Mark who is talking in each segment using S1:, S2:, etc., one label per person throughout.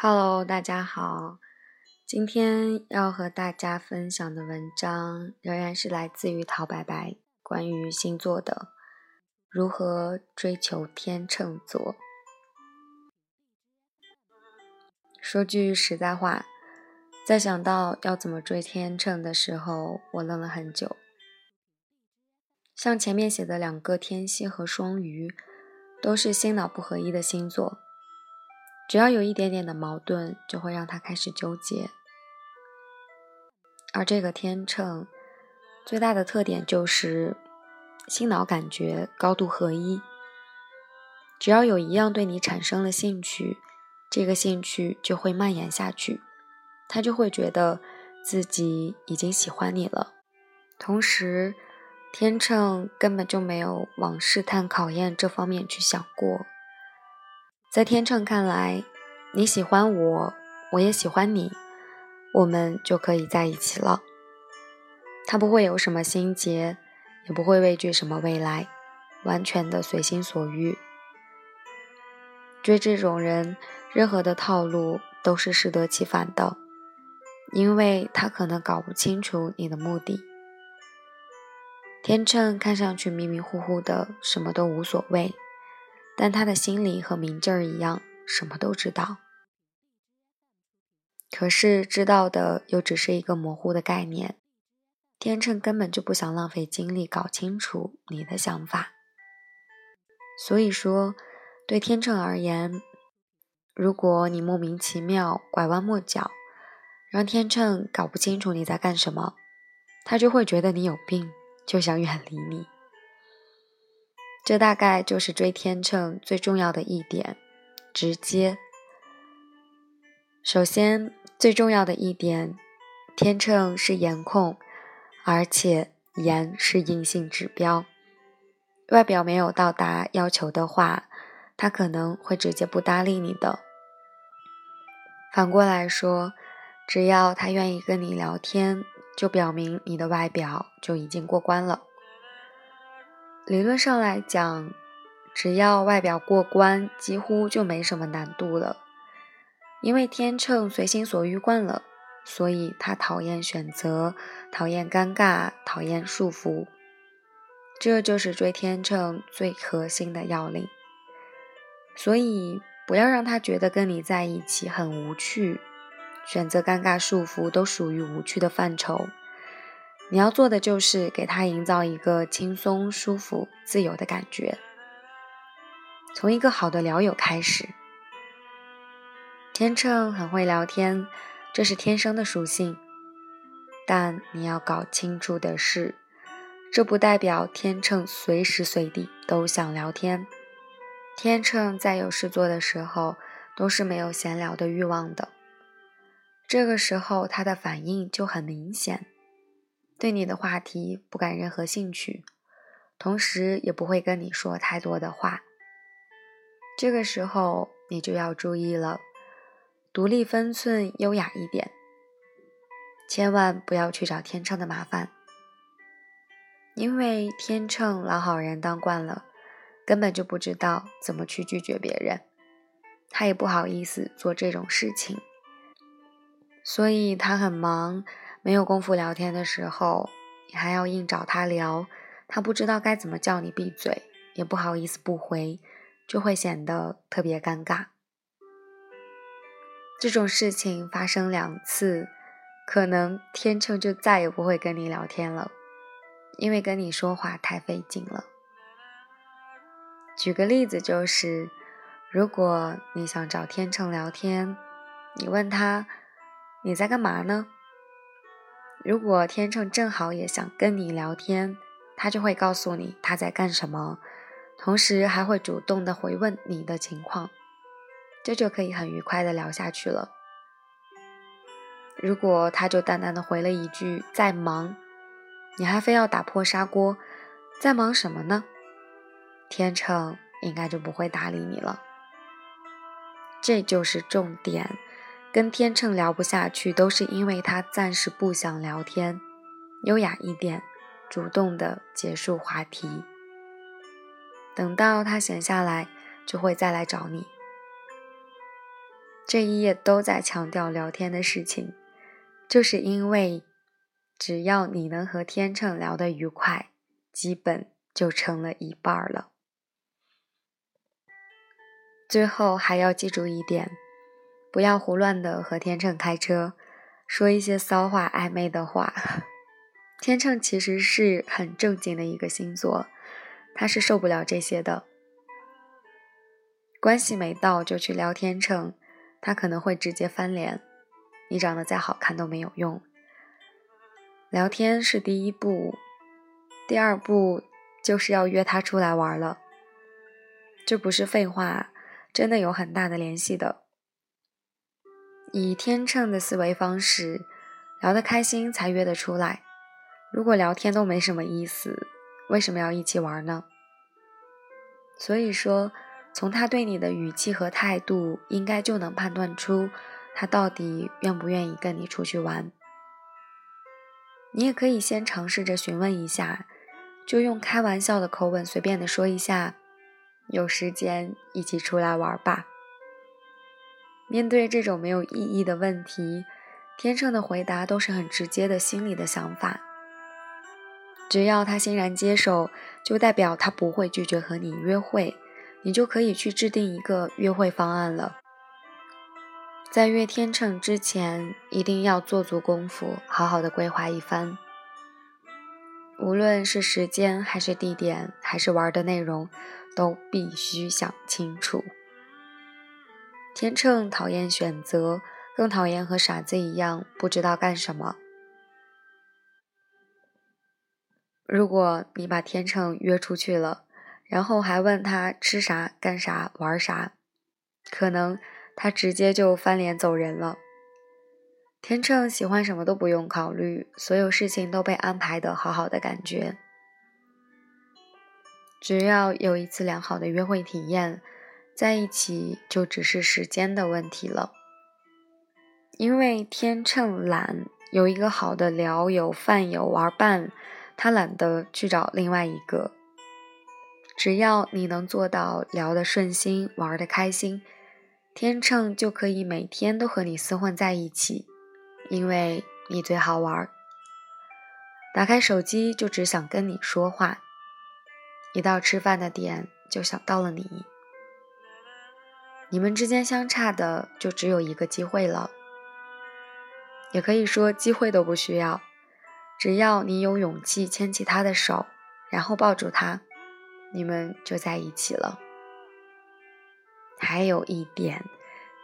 S1: Hello，大家好。今天要和大家分享的文章仍然是来自于陶白白关于星座的如何追求天秤座。说句实在话，在想到要怎么追天秤的时候，我愣了很久。像前面写的两个天蝎和双鱼，都是心脑不合一的星座。只要有一点点的矛盾，就会让他开始纠结。而这个天秤最大的特点就是心脑感觉高度合一。只要有一样对你产生了兴趣，这个兴趣就会蔓延下去，他就会觉得自己已经喜欢你了。同时，天秤根本就没有往试探考验这方面去想过。在天秤看来，你喜欢我，我也喜欢你，我们就可以在一起了。他不会有什么心结，也不会畏惧什么未来，完全的随心所欲。追这种人，任何的套路都是适得其反的，因为他可能搞不清楚你的目的。天秤看上去迷迷糊糊的，什么都无所谓。但他的心里和明镜儿一样，什么都知道。可是知道的又只是一个模糊的概念。天秤根本就不想浪费精力搞清楚你的想法。所以说，对天秤而言，如果你莫名其妙拐弯抹角，让天秤搞不清楚你在干什么，他就会觉得你有病，就想远离你。这大概就是追天秤最重要的一点，直接。首先，最重要的一点，天秤是颜控，而且颜是硬性指标。外表没有到达要求的话，他可能会直接不搭理你的。反过来说，只要他愿意跟你聊天，就表明你的外表就已经过关了。理论上来讲，只要外表过关，几乎就没什么难度了。因为天秤随心所欲惯了，所以他讨厌选择，讨厌尴尬，讨厌束缚。这就是追天秤最核心的要领。所以不要让他觉得跟你在一起很无趣，选择尴尬、束缚都属于无趣的范畴。你要做的就是给他营造一个轻松、舒服、自由的感觉，从一个好的聊友开始。天秤很会聊天，这是天生的属性，但你要搞清楚的是，这不代表天秤随时随地都想聊天。天秤在有事做的时候，都是没有闲聊的欲望的，这个时候他的反应就很明显。对你的话题不感任何兴趣，同时也不会跟你说太多的话。这个时候你就要注意了，独立分寸，优雅一点，千万不要去找天秤的麻烦，因为天秤老好人当惯了，根本就不知道怎么去拒绝别人，他也不好意思做这种事情，所以他很忙。没有功夫聊天的时候，你还要硬找他聊，他不知道该怎么叫你闭嘴，也不好意思不回，就会显得特别尴尬。这种事情发生两次，可能天秤就再也不会跟你聊天了，因为跟你说话太费劲了。举个例子，就是如果你想找天秤聊天，你问他你在干嘛呢？如果天秤正好也想跟你聊天，他就会告诉你他在干什么，同时还会主动的回问你的情况，这就可以很愉快的聊下去了。如果他就淡淡的回了一句在忙，你还非要打破砂锅，在忙什么呢？天秤应该就不会搭理你了。这就是重点。跟天秤聊不下去，都是因为他暂时不想聊天，优雅一点，主动的结束话题。等到他闲下来，就会再来找你。这一页都在强调聊天的事情，就是因为只要你能和天秤聊得愉快，基本就成了一半了。最后还要记住一点，不要胡乱的和天秤开车，说一些骚话、暧昧的话。天秤其实是很正经的一个星座，他是受不了这些的。关系没到就去聊天秤，他可能会直接翻脸。你长得再好看都没有用。聊天是第一步，第二步就是要约他出来玩了。这不是废话。真的有很大的联系的。以天秤的思维方式，聊得开心才约得出来。如果聊天都没什么意思，为什么要一起玩呢？所以说，从他对你的语气和态度，应该就能判断出他到底愿不愿意跟你出去玩。你也可以先尝试着询问一下，就用开玩笑的口吻随便的说一下。有时间一起出来玩吧。面对这种没有意义的问题，天秤的回答都是很直接的心里的想法。只要他欣然接受，就代表他不会拒绝和你约会，你就可以去制定一个约会方案了。在约天秤之前，一定要做足功夫，好好的规划一番。无论是时间，还是地点，还是玩的内容。都必须想清楚。天秤讨厌选择，更讨厌和傻子一样不知道干什么。如果你把天秤约出去了，然后还问他吃啥、干啥、玩啥，可能他直接就翻脸走人了。天秤喜欢什么都不用考虑，所有事情都被安排的好好的感觉。只要有一次良好的约会体验，在一起就只是时间的问题了。因为天秤懒，有一个好的聊友、饭友、玩伴，他懒得去找另外一个。只要你能做到聊得顺心、玩得开心，天秤就可以每天都和你厮混在一起，因为你最好玩。打开手机就只想跟你说话。一到吃饭的点，就想到了你。你们之间相差的就只有一个机会了，也可以说机会都不需要，只要你有勇气牵起他的手，然后抱住他，你们就在一起了。还有一点，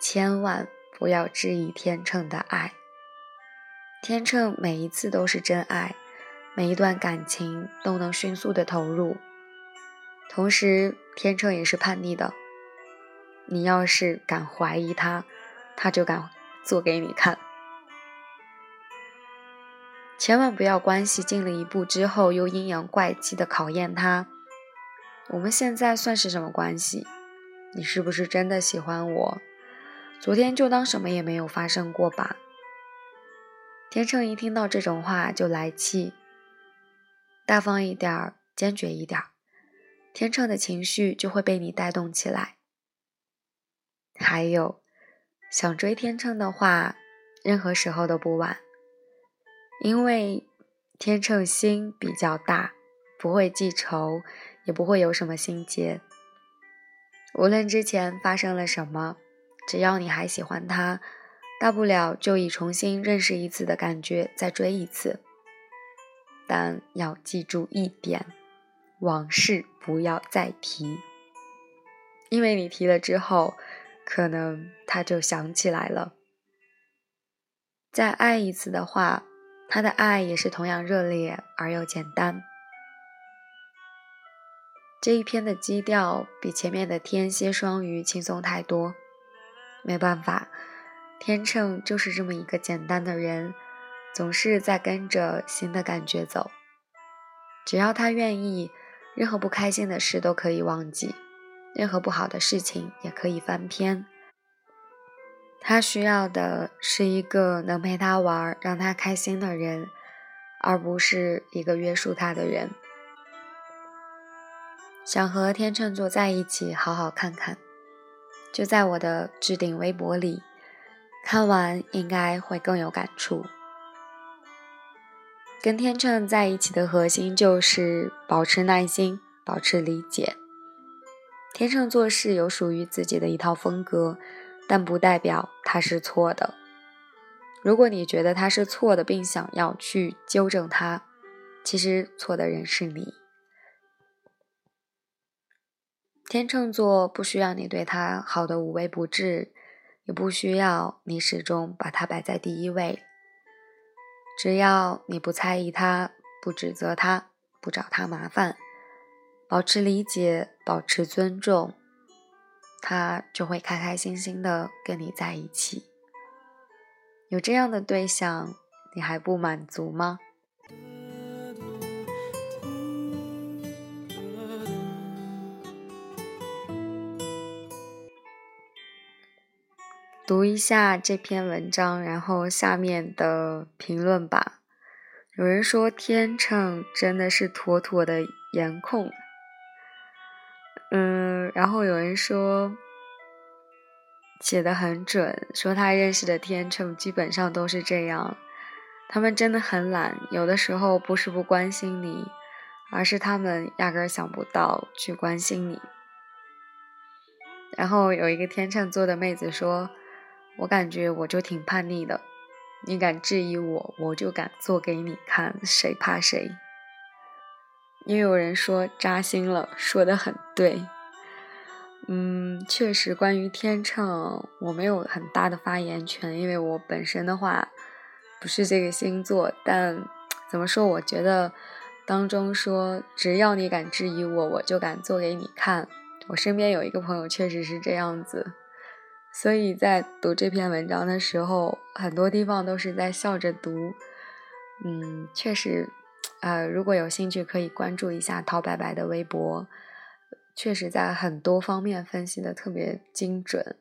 S1: 千万不要质疑天秤的爱。天秤每一次都是真爱，每一段感情都能迅速的投入。同时，天秤也是叛逆的。你要是敢怀疑他，他就敢做给你看。千万不要关系进了一步之后，又阴阳怪气的考验他。我们现在算是什么关系？你是不是真的喜欢我？昨天就当什么也没有发生过吧。天秤一听到这种话就来气，大方一点儿，坚决一点儿。天秤的情绪就会被你带动起来。还有，想追天秤的话，任何时候都不晚，因为天秤心比较大，不会记仇，也不会有什么心结。无论之前发生了什么，只要你还喜欢他，大不了就以重新认识一次的感觉再追一次。但要记住一点。往事不要再提，因为你提了之后，可能他就想起来了。再爱一次的话，他的爱也是同样热烈而又简单。这一篇的基调比前面的天蝎双鱼轻松太多。没办法，天秤就是这么一个简单的人，总是在跟着新的感觉走。只要他愿意。任何不开心的事都可以忘记，任何不好的事情也可以翻篇。他需要的是一个能陪他玩、让他开心的人，而不是一个约束他的人。想和天秤座在一起，好好看看，就在我的置顶微博里看完应该会更有感触。跟天秤在一起的核心就是保持耐心，保持理解。天秤做事有属于自己的一套风格，但不代表他是错的。如果你觉得他是错的，并想要去纠正他，其实错的人是你。天秤座不需要你对他好的无微不至，也不需要你始终把他摆在第一位。只要你不猜疑他，不指责他，不找他麻烦，保持理解，保持尊重，他就会开开心心的跟你在一起。有这样的对象，你还不满足吗？读一下这篇文章，然后下面的评论吧。有人说天秤真的是妥妥的颜控，嗯，然后有人说。写的很准，说他认识的天秤基本上都是这样，他们真的很懒，有的时候不是不关心你，而是他们压根儿想不到去关心你。然后有一个天秤座的妹子说：“我感觉我就挺叛逆的，你敢质疑我，我就敢做给你看，谁怕谁。”也有人说扎心了，说的很对。嗯，确实，关于天秤，我没有很大的发言权，因为我本身的话不是这个星座。但 怎么说，我觉得当中说，只要你敢质疑我，我就敢做给你看。我身边有一个朋友确实是这样子，所以在读这篇文章的时候，很多地方都是在笑着读。嗯，确实，呃，如果有兴趣，可以关注一下陶白白的微博。确实在很多方面分析的特别精准，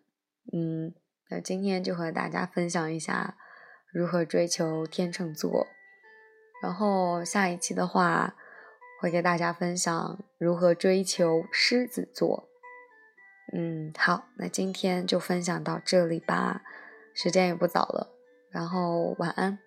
S1: 嗯，那今天就和大家分享一下如何追求天秤座，然后下一期的话会给大家分享如何追求狮子座，嗯，好，那今天就分享到这里吧，时间也不早了，然后晚安。